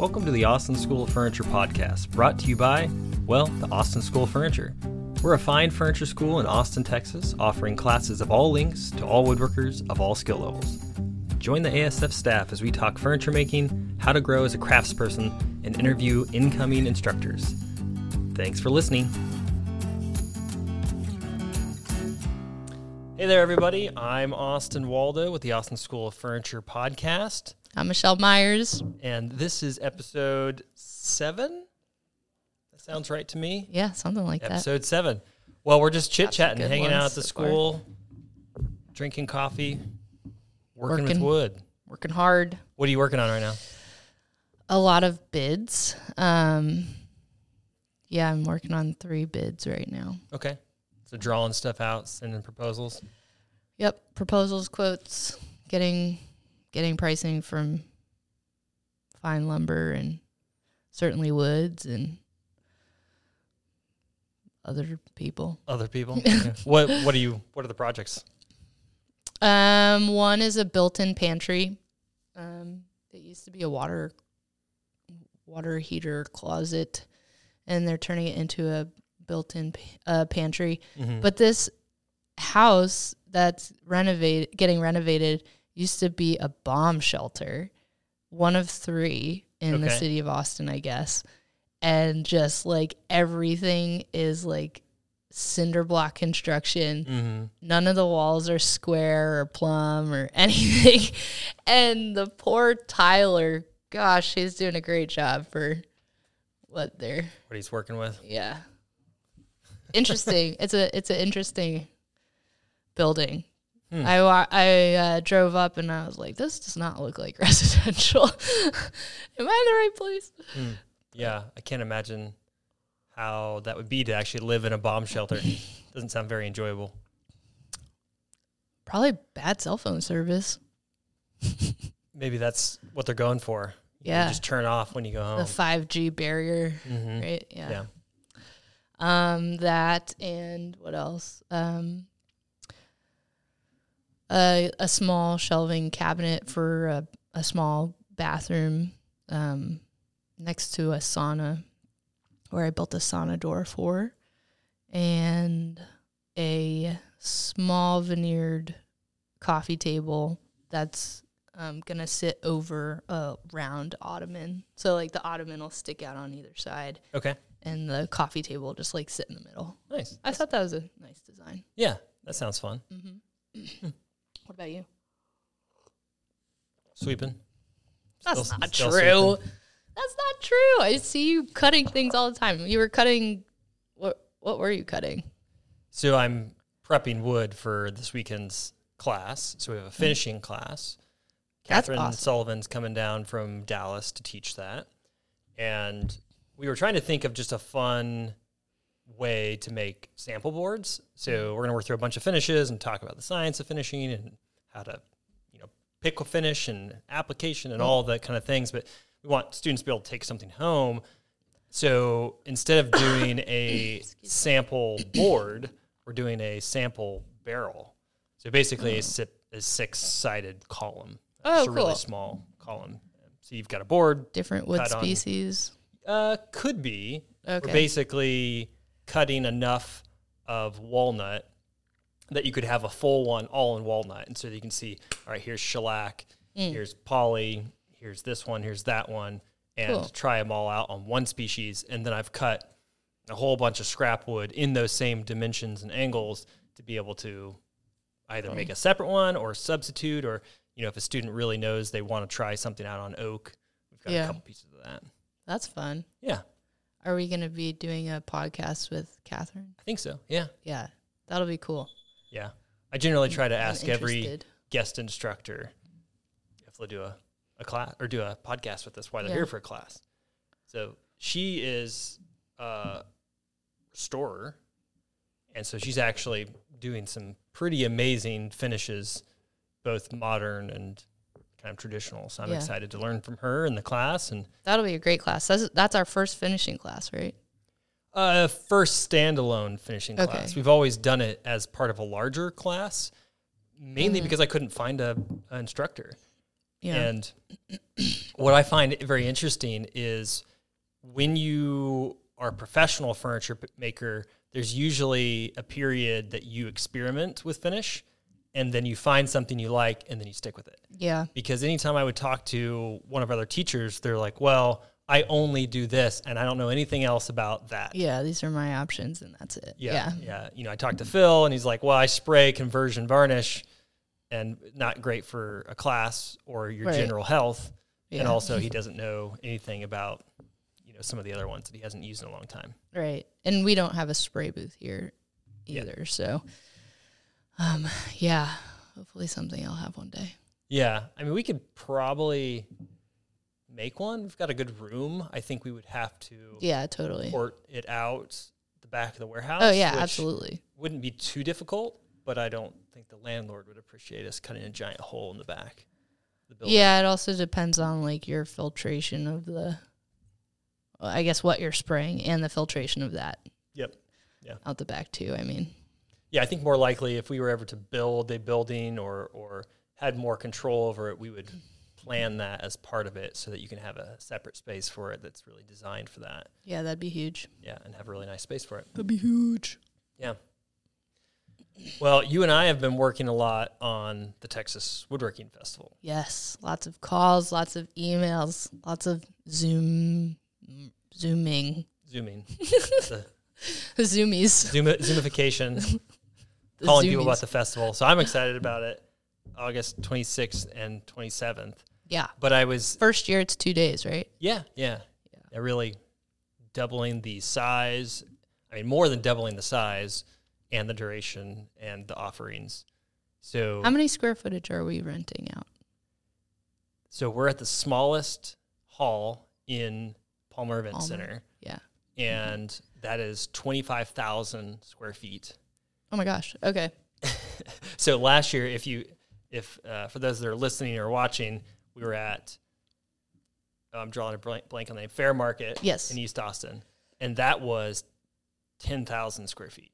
Welcome to the Austin School of Furniture podcast, brought to you by, well, the Austin School of Furniture. We're a fine furniture school in Austin, Texas, offering classes of all lengths to all woodworkers of all skill levels. Join the ASF staff as we talk furniture making, how to grow as a craftsperson, and interview incoming instructors. Thanks for listening. Hey there, everybody. I'm Austin Waldo with the Austin School of Furniture podcast. I'm Michelle Myers. And this is episode seven. That sounds right to me. Yeah, something like that. Episode seven. Well, we're just chit chatting, hanging out at the so far. school, drinking coffee, working, with wood. Working hard. What are you working on right now? A lot of bids. Um, yeah, I'm working on three bids right now. Okay. So drawing stuff out, sending proposals. Yep, proposals, quotes, getting getting pricing from fine lumber and certainly woods and other people. Other people. Okay. What what are you what are the projects? Um, one is a built-in pantry. Um, it used to be a water water heater closet, and they're turning it into a built-in uh, pantry. Mhm. But this house that's renovated, getting renovated, used to be a bomb shelter, one of three in the city of Austin, I guess. And just like everything is like cinder block construction Mhm. none of the walls are square or plumb or anything. and the poor Tyler, gosh, he's doing a great job for what they're What he's working with. yeah. Interesting. it's a it's an interesting building. Hmm. I wa- I uh, drove up and I was like, this does not look like residential. Am I in the right place? Hmm. Yeah, I can't imagine how that would be to actually live in a bomb shelter. Doesn't sound very enjoyable. Probably bad cell phone service. Maybe that's what they're going for. You Yeah. just turn off when you go home. The 5G barrier, Mhm. right? Yeah. Yeah. Um, that and what else? Um, a a small shelving cabinet for a, a small bathroom, um, next to a sauna, where I built a sauna door for, and a small veneered coffee table that's um, gonna sit over a round ottoman. So like the ottoman will stick out on either side Okay. and the coffee table will just like sit in the middle. Nice. I thought that was a nice design. Yeah, that sounds fun. Mm-hmm. What about you? Sweeping. That's Still- not still true. sweeping. That's not true. I see you cutting things all the time. You were cutting. What What were you cutting? So I'm prepping wood for this weekend's class. So we have a mm. finishing class. That's Catherine awesome. Sullivan's coming down from Dallas to teach that. And we were trying to think of just a fun way to make sample boards. So we're going to work through a bunch of finishes and talk about the science of finishing and how to, you know, pick a finish and application and all that kind of things. But we want students to be able to take something home. So instead of doing a sample board, we're doing a sample barrel. So basically, a, a six-sided column. Oh, it's a really cool. small column. So you've got a board. Different wood Cut on- species. Uh, could be. Okay. We're basically cutting enough of walnut that you could have a full one all in walnut. And so you can see, all right, here's shellac, Mm. here's poly, here's this one, here's that one, and Cool. try them all out on one species. And then I've cut a whole bunch of scrap wood in those same dimensions and angles to be able to either make a separate one or substitute or you know if a student really knows they want to try something out on oak we've got a couple pieces of that That's fun. yeah Are we going to be doing a podcast with Catherine? i think so yeah Yeah, that'll be cool. Yeah. I generally try to ask every guest instructor if they'll do a, a class or do a podcast with us while they're Yeah. here for a class. So she is a restorer. And so she's actually doing some pretty amazing finishes, both modern and kind of traditional. So I'm Yeah. excited to learn from her in the class. And That'll be a great class. That's that's our first finishing class, right? Uh, first standalone finishing Okay. class. We've always done it as part of a larger class, mainly Mhm. because I couldn't find a, a instructor. Yeah. And what I find very interesting is when you are a professional furniture maker, there's usually a period that you experiment with finish and then you find something you like and then you stick with it. Yeah. Because anytime I would talk to one of our other teachers, they're like, well, I only do this and I don't know anything else about that. Yeah. These are my options, and that's it. Yeah, yeah. You know, I talked to Phil, and he's like, "Well, I spray conversion varnish, and not great for a class or your Right. general health." And also, he doesn't know anything about, you know, some of the other ones that he hasn't used in a long time. Right. And we don't have a spray booth here Yeah. either. So, um, yeah, hopefully something I'll have one day. Yeah, I mean, we could probably make one. We've got a good room. I think we would have to Yeah, totally. port it out the back of the warehouse. Oh, yeah, absolutely. Wouldn't be too difficult, but I don't think the landlord would appreciate us cutting a giant hole in the back. The building. Yeah, it also depends on like your filtration of the, well, I guess what you're spraying and the filtration of that Yep. Yeah. Out the back too. I mean, Yeah, I think more likely if we were ever to build a building or or had more control over it, we would plan that as part of it so that you can have a separate space for it that's really designed for that. yeah, that'd be huge. Yeah, and have a really nice space for it. That'd be huge. Yeah. Well, you and I have been working a lot on the Texas Woodworking Festival. Yes, lots of calls, lots of emails, lots of Zoom, zooming, Zooming, the zoomies. zoom, zoomification, Calling people about the festival. So I'm excited about it. August 26th and 27th. Yeah, But I was first year it's two days, right? Yeah, yeah, yeah. Really doubling the size. I mean, more than doubling the size and the duration and the offerings. So, How many square footage are we renting out? so we're at the smallest hall in Palmer Event Palmer. Center, Yeah. and that is twenty five thousand square feet. Oh my gosh. Okay. So last year, if you, if uh, for those that are listening or watching, we were at. I'm drawing a blank, blank on the name Fair Market. Yes. in East Austin, and that was ten thousand square feet.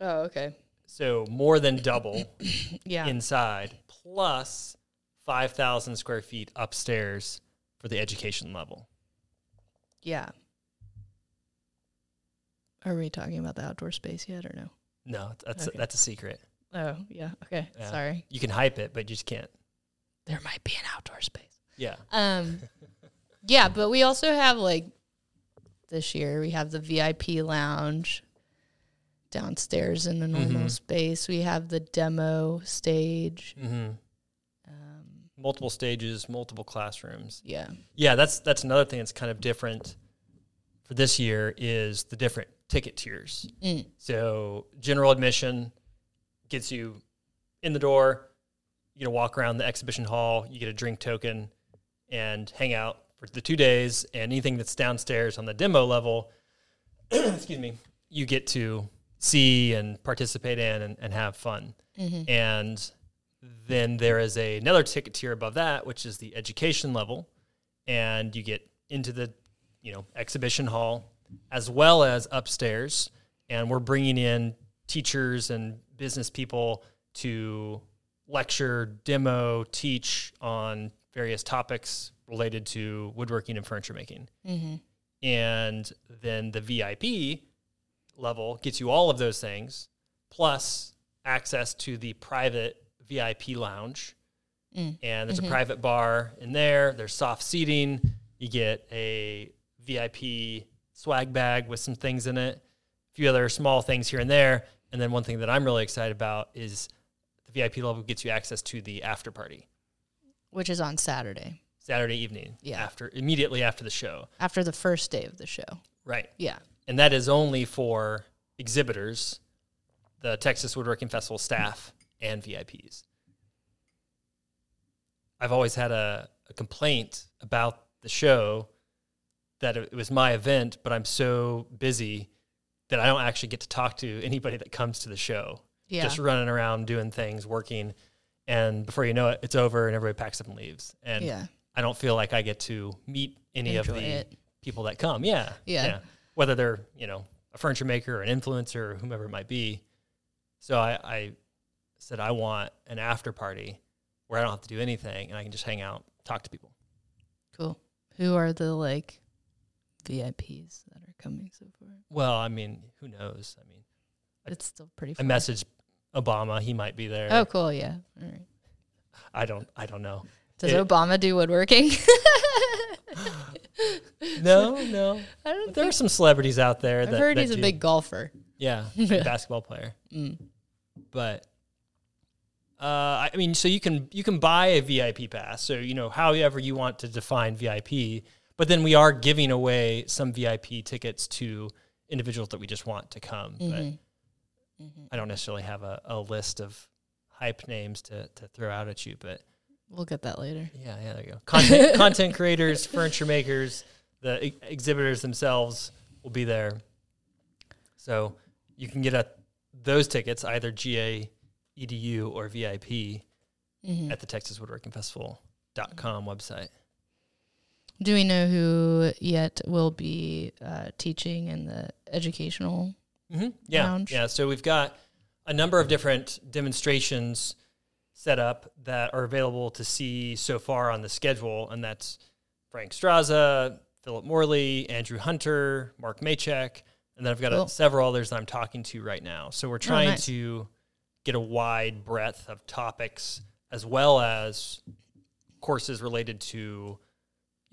Oh, okay. So more than double Yeah. inside, plus five thousand square feet upstairs for the education level. yeah. Are we talking about the outdoor space yet or no? No, that's Okay. that's a secret. Oh, yeah. Okay. Yeah. Sorry. You can hype it, but you just can't. There might be an outdoor space. Yeah, Um, yeah, but we also have like this year we have the VIP lounge downstairs in the normal Mhm. space. We have the demo stage. hmm Um, multiple stages, multiple classrooms. yeah, Yeah, that's that's another thing that's kind of different for this year is the different ticket tiers. Mm. So general admission gets you in the door. You get to walk around the exhibition hall. You get a drink token and hang out for the two days. And anything that's downstairs on the demo level, excuse me, you get to see and participate in and, and have fun. Mhm. And then there is a, another ticket tier above that, which is the education level, and you get into the you know exhibition hall as well as upstairs. And we're bringing in teachers and business people to lecture, demo, teach on various topics related to woodworking and furniture making. Mhm. And then the VIP level gets you all of those things, plus access to the private VIP lounge. Mm. And there's a private bar in there. There's soft seating. You get a VIP swag bag with some things in it, a few other small things here and there. And then one thing that I'm really excited about is the VIP level gets you access to the after party which is on Saturday Saturday evening. Yeah. After immediately after the show. after the first day of the show. Right. Yeah. and that is only for exhibitors, the Texas Woodworking Festival staff, and VIPs. I've always had a, a complaint about the show that it was my event, but I'm so busy that I don't actually get to talk to anybody that comes to the show. Yeah. Just running around doing things, working, and before you know it, it's over and everybody packs up and leaves. And yeah. I don't feel like I get to meet any of the it. people that come. Yeah, Yeah. Whether they're you know a furniture maker or an influencer or whomever it might be. So I, I said I want an after party where I don't have to do anything and I can just hang out, talk to people. Cool. Who are the like VIPs that are coming so far? Well, I mean, who knows? I mean, I- It's still pretty. I Far. messaged Obama; he might be there. Oh, cool. Yeah. All right. I don't. I don't know. Does It- Obama do woodworking? No, no. I don't there are some celebrities out there I've that heard that he's a big golfer. yeah basketball player. Mm. But uh, I I mean, so you can you can buy a VIP pass. So you know, however you want to define VIP. But then we are giving away some VIP tickets to individuals that we just want to come. Mhm. But I don't necessarily have a, a list of hype names to to throw out at you. But We'll get that later. yeah, yeah, there you go. Content content creators, furniture makers, the exhibitors themselves will be there. So you can get a, those tickets either GA, EDU, or VIP Mhm. at the Texas Woodworking Festival.com website. Do we know who yet will be uh, teaching in the educational? Mm-hmm. Yeah, Lounge. yeah. So we've got a number of different demonstrations set up that are available to see so far on the schedule, and that's Frank Strazza, Philip Morley, Andrew Hunter, Mark Maychek, and then I've got a, several others that I'm talking to right now. So we're trying nice. to get a wide breadth of topics as well as courses related to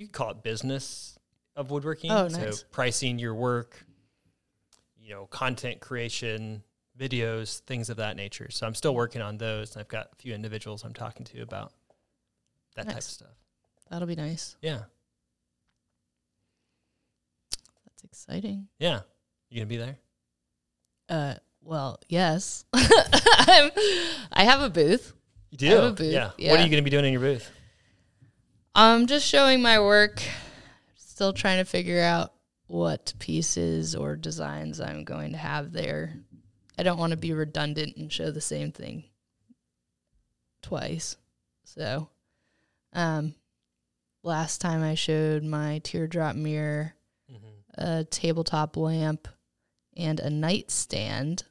you could call it business of woodworking. Oh, So nice. pricing your work, you know, content creation, videos, things of that nature. So I'm still working on those. And I've got a few individuals I'm talking to about that type of stuff. That'll be nice. Yeah. That's exciting. Yeah. You gonna be there? Uh, well, yes. I'm, I have a booth. You do? have a booth, Yeah. What are you gonna be doing in your booth? I'm just showing my work. Still trying to figure out what pieces or designs I'm going to have there. I don't want to be redundant and show the same thing twice. So, um, last time I showed my teardrop mirror, Mm-hmm. a tabletop lamp, and a nightstand.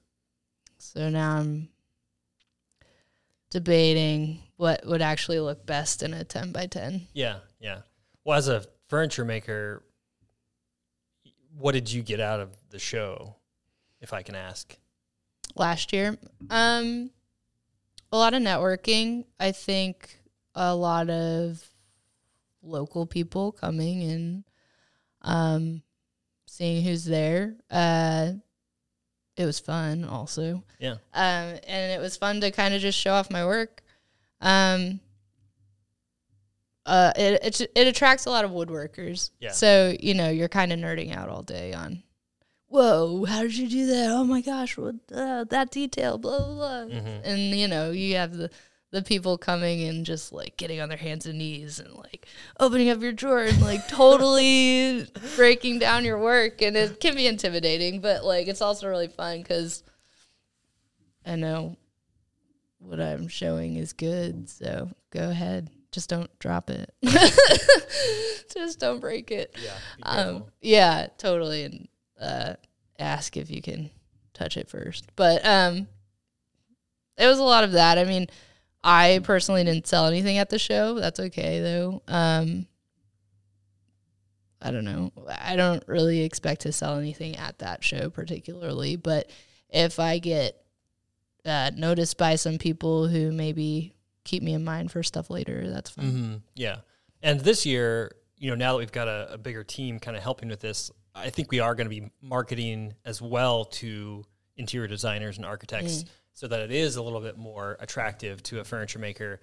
So now I'm debating what would actually look best in a 10 by 10. Yeah, yeah. Well, as a furniture maker, what did you get out of the show, if I can ask? last year. Um, a lot of networking. I think a lot of local people coming and um, seeing who's there. Uh, it was fun, also. Yeah. Um, and it was fun to kind of just show off my work. Um, uh, it, it it attracts a lot of woodworkers. Yeah. So you know you're kind of nerding out all day on whoa, how did you do that? Oh my gosh, what uh, that detail, blah blah blah. Mhm. And you know, you have the the people coming and just like getting on their hands and knees and like opening up your drawer and like totally breaking down your work, and it can be intimidating, but like it's also really fun because I know what I'm showing is good. So go ahead, just don't drop it. just don't break it. Yeah. Um, yeah, totally. And uh, ask if you can touch it first. But um, it was a lot of that. I mean, I personally didn't sell anything at the show. That's okay though. Um, I don't know. I don't really expect to sell anything at that show particularly, but if I get uh, noticed by some people who maybe keep me in mind for stuff later, that's fine. hmm Yeah. And this year, you know, now that we've got a, a bigger team kind of helping with this, I think we are going to be marketing as well to interior designers and architects so that it is a little bit more attractive to a furniture maker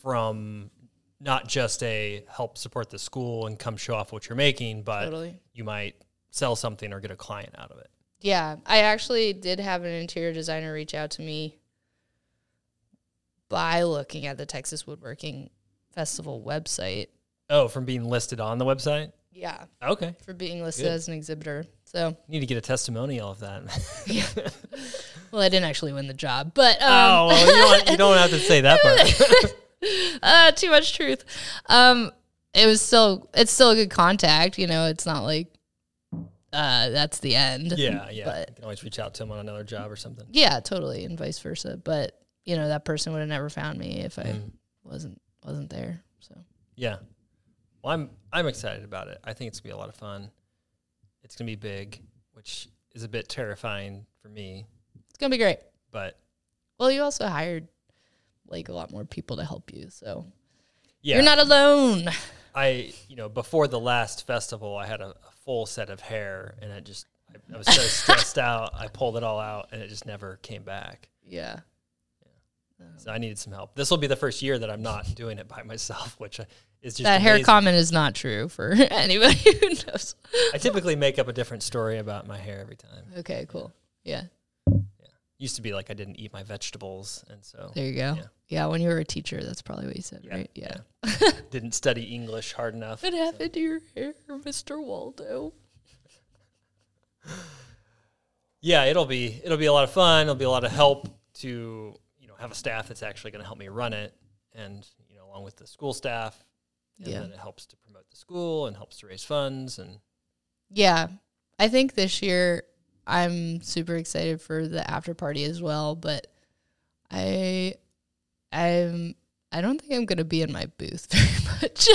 from not just a help support the school and come show off what you're making, but Totally. you might sell something or get a client out of it. Yeah, I actually did have an interior designer reach out to me by looking at the Texas Woodworking Festival website. Oh, from being listed on the website? Yeah, Okay. for being listed Good. as an exhibitor. So, you Need to get a testimonial of that. well, I didn't actually win the job, but um, oh, well, you don't, you don't have to say that part. uh, too much truth. Um, it was still it's still a good contact. You know, it's not like uh, that's the end. Yeah, yeah. But you can always reach out to him on another job or something. yeah, totally, and vice versa. But you know, that person would have never found me if I Mm. wasn't wasn't there. So Yeah. Well, I'm I'm excited about it. I think it's gonna be a lot of fun. It's gonna be big, which is a bit terrifying for me, It's gonna be great. but Well, you also hired like a lot more people to help you, so yeah, you're not alone. I you know before the last festival, I had a, a full set of hair, and it just I, I was so stressed out. I pulled it all out, and it just never came back. Yeah. So I needed some help. This will be the first year that I'm not doing it by myself, which is just that hair comment is not true for anybody who knows. I typically make up a different story about my hair every time. Okay, cool. Yeah, yeah. Used to be like I didn't eat my vegetables, and so there you go. Yeah. Yeah. when you were a teacher, that's probably what you said, Yeah, right? Yeah. didn't study English hard enough. What happened to your hair, Mr. Waldo? yeah, it'll be it'll be a lot of fun. It'll be a lot of help to you know have a staff that's actually going to help me run it, and you know along with the school staff, and Yeah. then it helps to promote the school and helps to raise funds and Yeah. I think this year I'm super excited for the after party as well, but I I'm I don't think I'm going to be in my booth very much.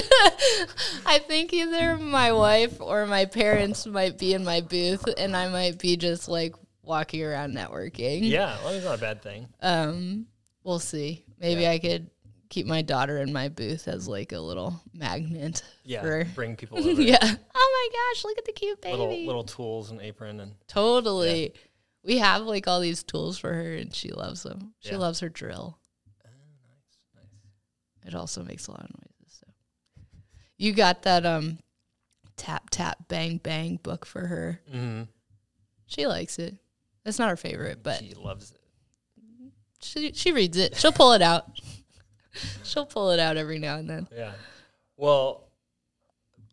I think either my wife or my parents might be in my booth and I might be just like walking around networking. yeah, well, it's not a bad thing. Um we'll see. Maybe Yeah. I could keep my daughter in my booth as like a little magnet. Yeah, for- bring people over. yeah. Oh my gosh, look at the cute baby. little little tools and apron and Totally. We have like all these tools for her and she loves them. She Yeah. loves her drill. oh, nice, nice. It also makes a lot of noises. So you got that um tap tap bang bang book for her. Mm-hmm. She likes it. It's not her favorite, but she loves it. she she reads it. She'll pull it out. She'll pull it out every now and then. Yeah. Well,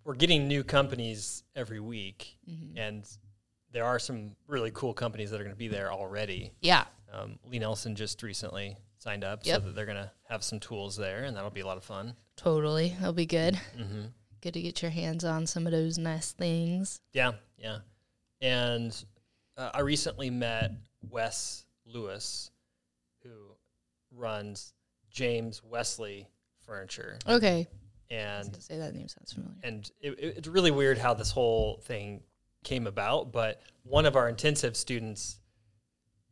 we're getting new companies every week, Mm-hmm. and there are some really cool companies that are going to be there already. Yeah. Um, Lie-Nielsen just recently signed up, Yep. so that they're going to have some tools there, and that'll be a lot of fun. Totally. That'll be good. Mm-hmm. Good to get your hands on some of those nice things. Yeah, yeah. And uh, I recently met Wes Lewis, who runs James Wesley Furniture, Okay. and say that name sounds familiar. and it, it- it's really weird how this whole thing came about. But one of our intensive students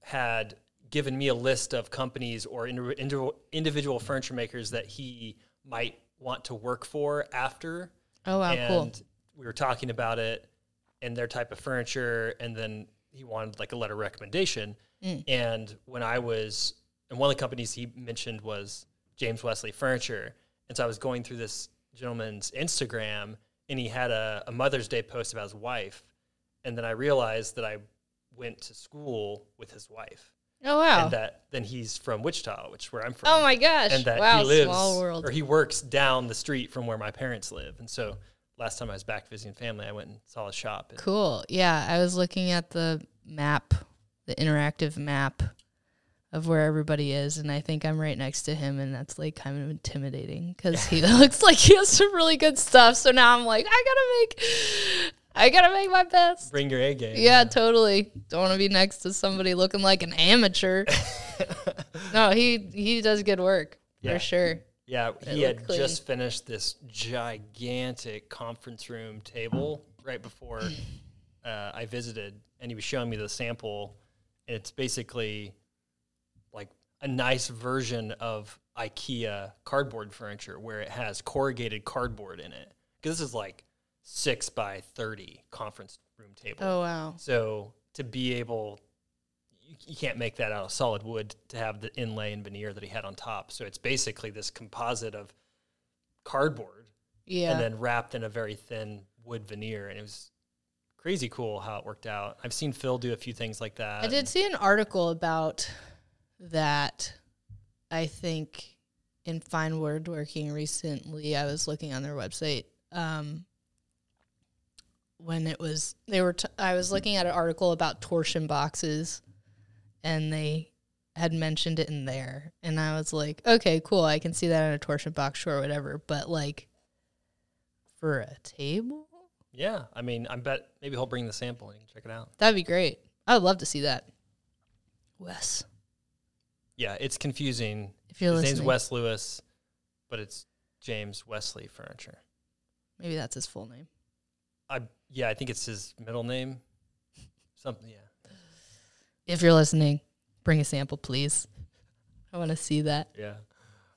had given me a list of companies or indi- indi- individual furniture makers that he might want to work for after. Oh wow, and cool. we were talking about it and their type of furniture, and then he wanted like a letter of recommendation. Mm. And when I was, and one of the companies he mentioned was James Wesley Furniture. And so I was going through this gentleman's Instagram, and he had a, a Mother's Day post about his wife. And then I realized that I went to school with his wife, Oh wow. and that then he's from Wichita, which is where I'm from Oh my gosh! and that wow, he lives small world. or he works down the street from where my parents live. And so last time I was back visiting family, I went and saw his shop. And Cool. Yeah, I was looking at the map, the interactive map of where everybody is, and I think I'm right next to him, and that's like kind of intimidating because he looks like he has some really good stuff. So now I'm like, I gotta make, I gotta make my best. bring your A game. Yeah, totally. Don't want to be next to somebody looking like an amateur. no, he he does good work Yeah. for sure. Yeah, It he had just finished this gigantic conference room table right before uh, I visited, and he was showing me the sample, and it's basically a nice version of IKEA cardboard furniture where it has corrugated cardboard in it. Because this is like six by thirty conference room table. Oh wow. So to be able, you, you can't make that out of solid wood to have the inlay and veneer that he had on top. So it's basically this composite of cardboard Yeah. and then wrapped in a very thin wood veneer. And it was crazy cool how it worked out. I've seen Phil do a few things like that. I did see an article about that. I think in Fine Woodworking recently. I was looking on their website um, when it was they were. T- I was looking at an article about torsion boxes, and they had mentioned it in there, and I was like, okay, cool. I can see that in a torsion box, sure, whatever. But like for a table, Yeah, I mean, I bet maybe he'll bring the sample and you can check it out. that'd be great. I would love to see that. Wes, Yeah, it's confusing. if you're His listening, name's Wes Lewis, but it's James Wesley Furniture. Maybe that's his full name. I yeah, I think it's his middle name. Something yeah. If you're listening, bring a sample, please. I want to see that. Yeah.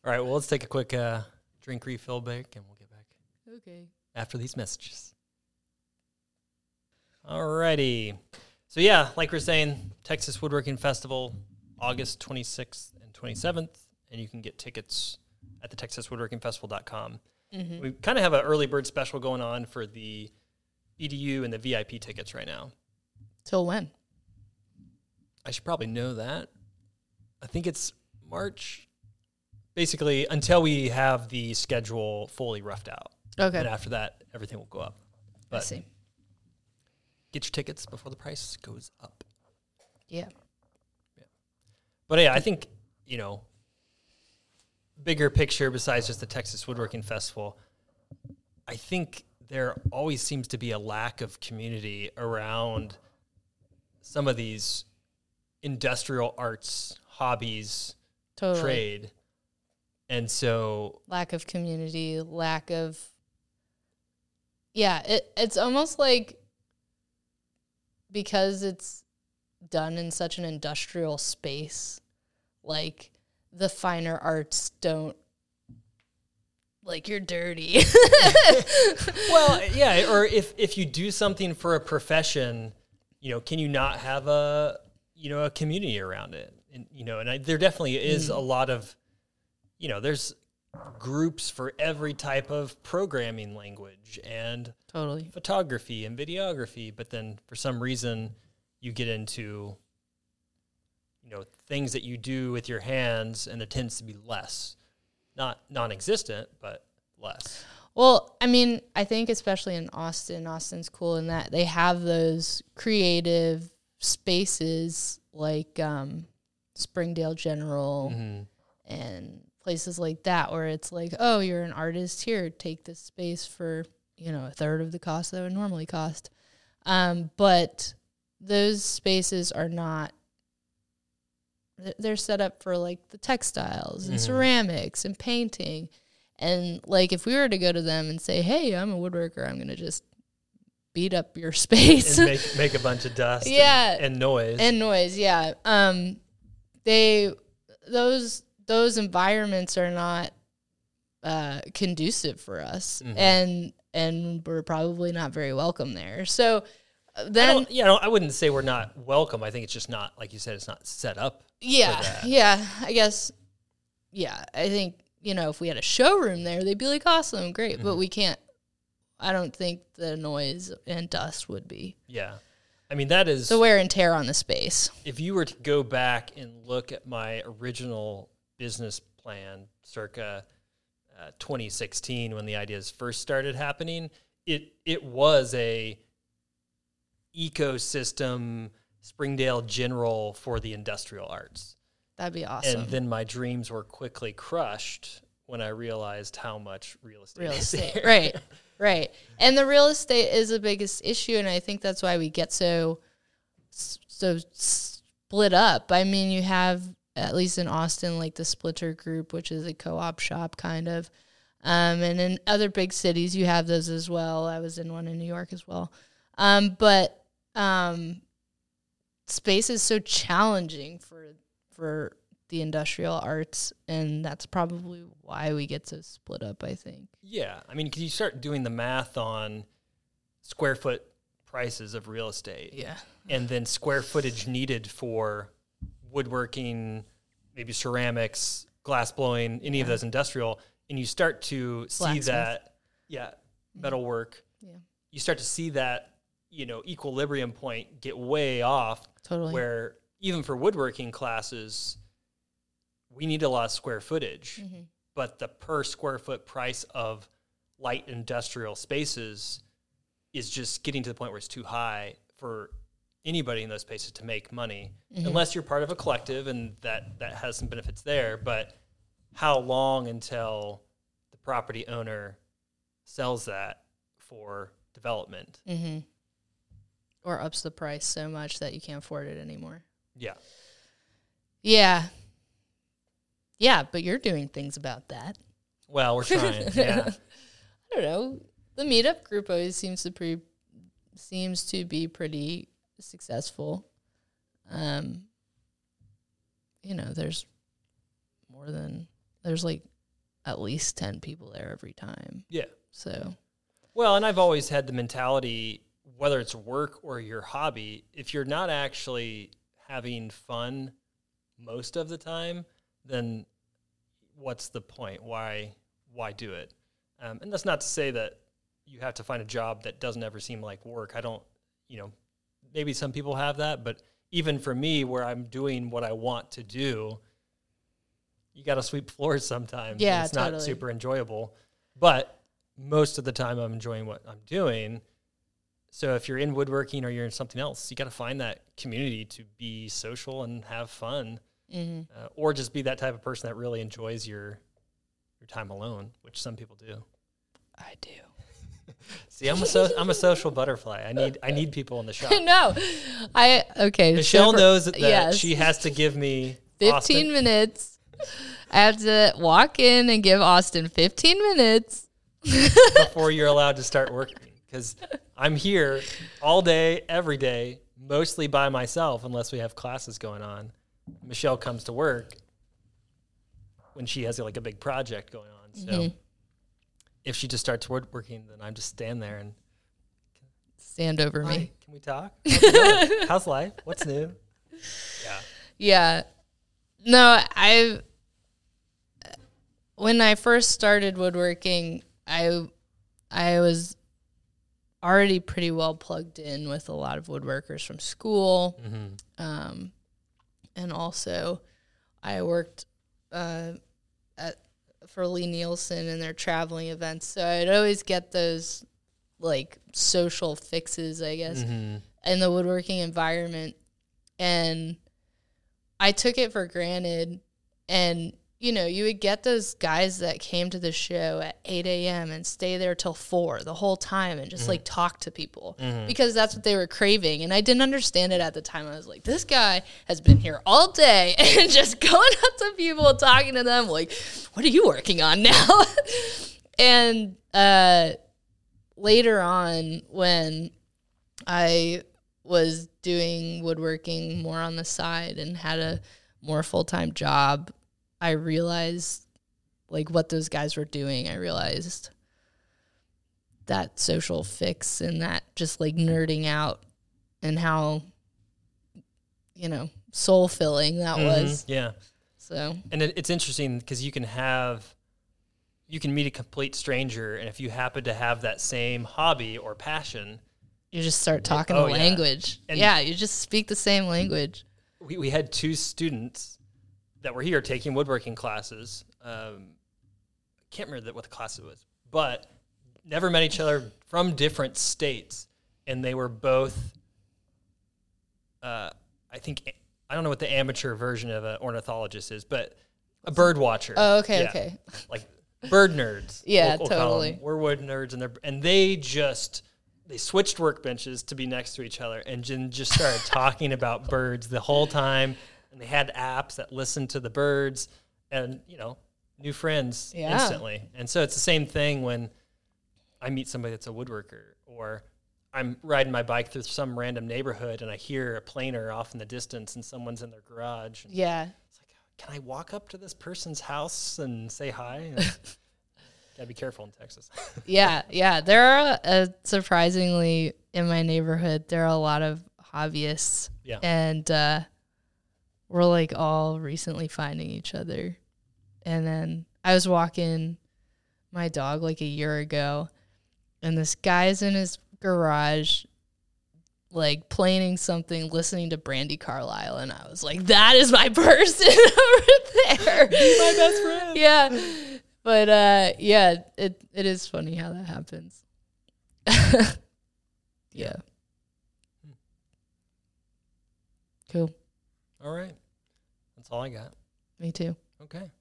All right, well let's take a quick uh, drink refill break and we'll get back Okay. after these messages. Alrighty. So yeah, like we're saying, Texas Woodworking Festival, August 26th and 27th, and you can get tickets at the texaswoodworkingfestival.com. Mm-hmm. We kind of have an early bird special going on for the EDU and the VIP tickets right now. Till when? I should probably know that. I think it's March. Basically, until we have the schedule fully roughed out. Okay. And after that, everything will go up. I But see. get your tickets before the price goes up. Yeah. But yeah, I think, you know, bigger picture besides just the Texas Woodworking Festival, I think there always seems to be a lack of community around some of these industrial arts, hobbies, Totally. trade. And so, Lack of community, lack of. Yeah, it, it's almost like because it's done in such an industrial space, like the finer arts don't. Like you're dirty. well, yeah, or if if you do something for a profession, you know, can you not have a you know a community around it? And you know, and I, there definitely is hmm. a lot of, you know, there's groups for every type of programming language and totally. photography and videography, but then for some reason you get into you know things that you do with your hands and there tends to be less. Not non-existent, but less. Well, I mean, I think especially in Austin, Austin's cool in that they have those creative spaces like um, Springdale General Mhm. and places like that where it's like, oh, you're an artist here, take this space for you know a third of the cost that it would normally cost. Um, but those spaces are not. They're set up for like the textiles and Mhm. ceramics and painting, and like if we were to go to them and say, "Hey, I'm a woodworker. I'm gonna just beat up your space," and make make a bunch of dust Yeah. and, noise and noise yeah um they those those environments are not uh conducive for us Mhm. and and we're probably not very welcome there so then don't, yeah, I don't- I wouldn't say we're not welcome. I think it's just not like you said. It's not set up. yeah yeah i guess yeah i think you know if we had a showroom there they'd be like awesome great but Mhm. we can't i don't think the noise and dust would be Yeah, I mean that is the wear and tear on the space if you were to go back and look at my original business plan, circa uh, 2016, when the ideas first started happening, it it was a ecosystem Springdale General for the industrial arts. that'd be awesome. And then my dreams were quickly crushed when I realized how much real estate real estate. right right. And the real estate is the biggest issue and i think that's why we get so so split up. I mean you have at least in austin like the Splinter Group which is a co-op shop kind of. Um, and in other big cities you have those as well. I was in one in new york as well. Um, but um, space is so challenging for for the industrial arts and that's probably why we get so split up i think. Yeah, I mean, can you start doing the math on square foot prices of real estate, yeah. And then square footage needed for woodworking, maybe ceramics, glass blowing, any of those industrial, and you start to see that, yeah, metalwork. Yeah. You start to see that, you know, equilibrium point get way off, totally where even for woodworking classes, we need a lot of square footage Mhm. but the per square foot price of light industrial spaces is just getting to the point where it's too high for anybody in those spaces to make money Mhm. unless you're part of a collective and that that has some benefits there but how long until the property owner sells that for development Mm-hmm. Or ups the price so much that you can't afford it anymore. yeah Yeah. Yeah, but you're doing things about that. well we're trying yeah I don't know. the meetup group always seems to pre seems to be pretty successful. Um, you know, there's more than there's like at least ten people there every time. Yeah. So Well, and I've always had the mentality, whether it's work or your hobby, if you're not actually having fun most of the time, then what's the point? Why why do it? Um, and that's not to say that you have to find a job that doesn't ever seem like work. I don't, you know, maybe some people have that, but even for me, where I'm doing what I want to do, you got to sweep floors sometimes. Yeah, it's not super enjoyable, but most of the time I'm enjoying what I'm doing. So if you're in woodworking or you're in something else, you got to find that community to be social and have fun, mhm. uh, or just be that type of person that really enjoys your your time alone, which some people do. I do. See, I'm a so, I'm a social butterfly. I need I need people in the shop. no, I okay. so Michelle for- knows that yes. she has to give me 15 Austin. minutes. I have to walk in and give Austin 15 minutes. before you're allowed to start working because I'm here all day, every day, mostly by myself unless we have classes going on. Michelle comes to work when she has like a big project going on. So Mhm. if she just starts woodworking, then I'm just stand there and Stand over Hi, me. can we talk? How's. How's life? What's new? Yeah. Yeah. No, I when I first started woodworking, I I was already pretty well plugged in with a lot of woodworkers from school. Mm-hmm. Um, and also, I worked uh, at for Lie-Nielsen and their traveling events, so I'd always get those like social fixes, I guess, Mm-hmm. in the woodworking environment, and I took it for granted. And you know, you would get those guys that came to the show at eight a.m. and stay there till four the whole time and just like talk to people Mm-hmm. because that's what they were craving. And I didn't understand it at the time. I was like, this guy has been here all day and just going up to people, talking to them, like, what are you working on now? and uh, later on, when I was doing woodworking more on the side and had a more full time job, I realized like what those guys were doing. I realized that social fix and that just like nerding out and how you know soul filling that was. Mm-hmm. Yeah. So And it, it's interesting because you can have, you can meet a complete stranger, and if you happen to have that same hobby or passion, you just start talking Oh, the yeah. language. And- yeah, you just speak the same language. we, we had two students that were here taking woodworking classes. Um, can't remember that what the class it was, but never met each other from different states, and they were both. Uh, I think I don't know what the amateur version of an ornithologist is, but a bird watcher. Oh, okay, Yeah. okay. like bird nerds. Yeah, call 'em. totally. We're wood nerds, and they're and they just they switched workbenches to be next to each other, and then just started talking about birds the whole time. And they had apps that listened to the birds, and you know, new friends Yeah. instantly. And so it's the same thing when I meet somebody that's a woodworker, or I'm riding my bike through some random neighborhood, and I hear a planer off in the distance, and someone's in their garage. And Yeah. it's like, can I walk up to this person's house and say hi? Gotta be careful in Texas. yeah, yeah. There are uh, surprisingly in my neighborhood there are a lot of hobbyists, Yeah. and uh, we're like all recently finding each other. And then I was walking my dog like a year ago, and this guy's in his garage. Like planning something, listening to Brandi Carlile, and I was like, "That is my person over there." my best friend. yeah but uh yeah it it is funny how that happens yeah cool All right. That's all I got. me too Okay.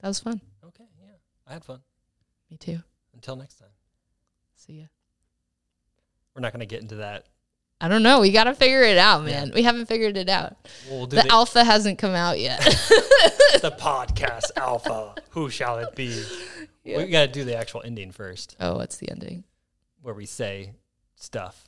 that was fun Okay. Yeah. I had fun. me too Until next time. see ya We're not going to get into that. i don't know we gotta figure it out man we haven't figured it out We'll do the the, alpha hasn't come out yet the podcast alpha. Who shall it be? Yeah. We got to do the actual ending first. oh what's the ending where we say stuff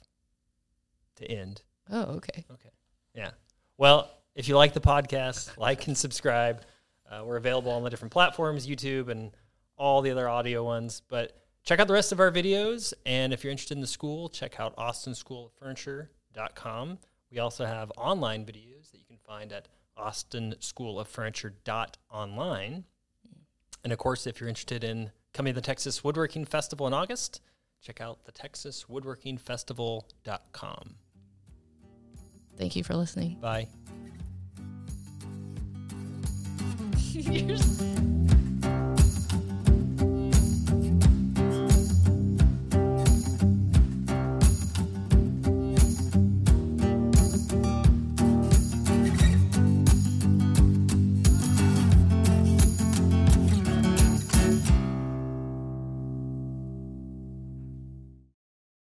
to end. Oh, okay. Okay. Yeah. Well, if you like the podcast, like and subscribe. Uh, we're available on the different platforms, YouTube and all the other audio ones. But check out the rest of our videos. And if you're interested in the school, check out austinschooloffurniture.com. We also have online videos that you can find at austinschooloffurniture.online. And of course, if you're interested in coming to the Texas Woodworking Festival in August, check out the texaswoodworkingfestival.com. Thank you for listening. Bye. You're-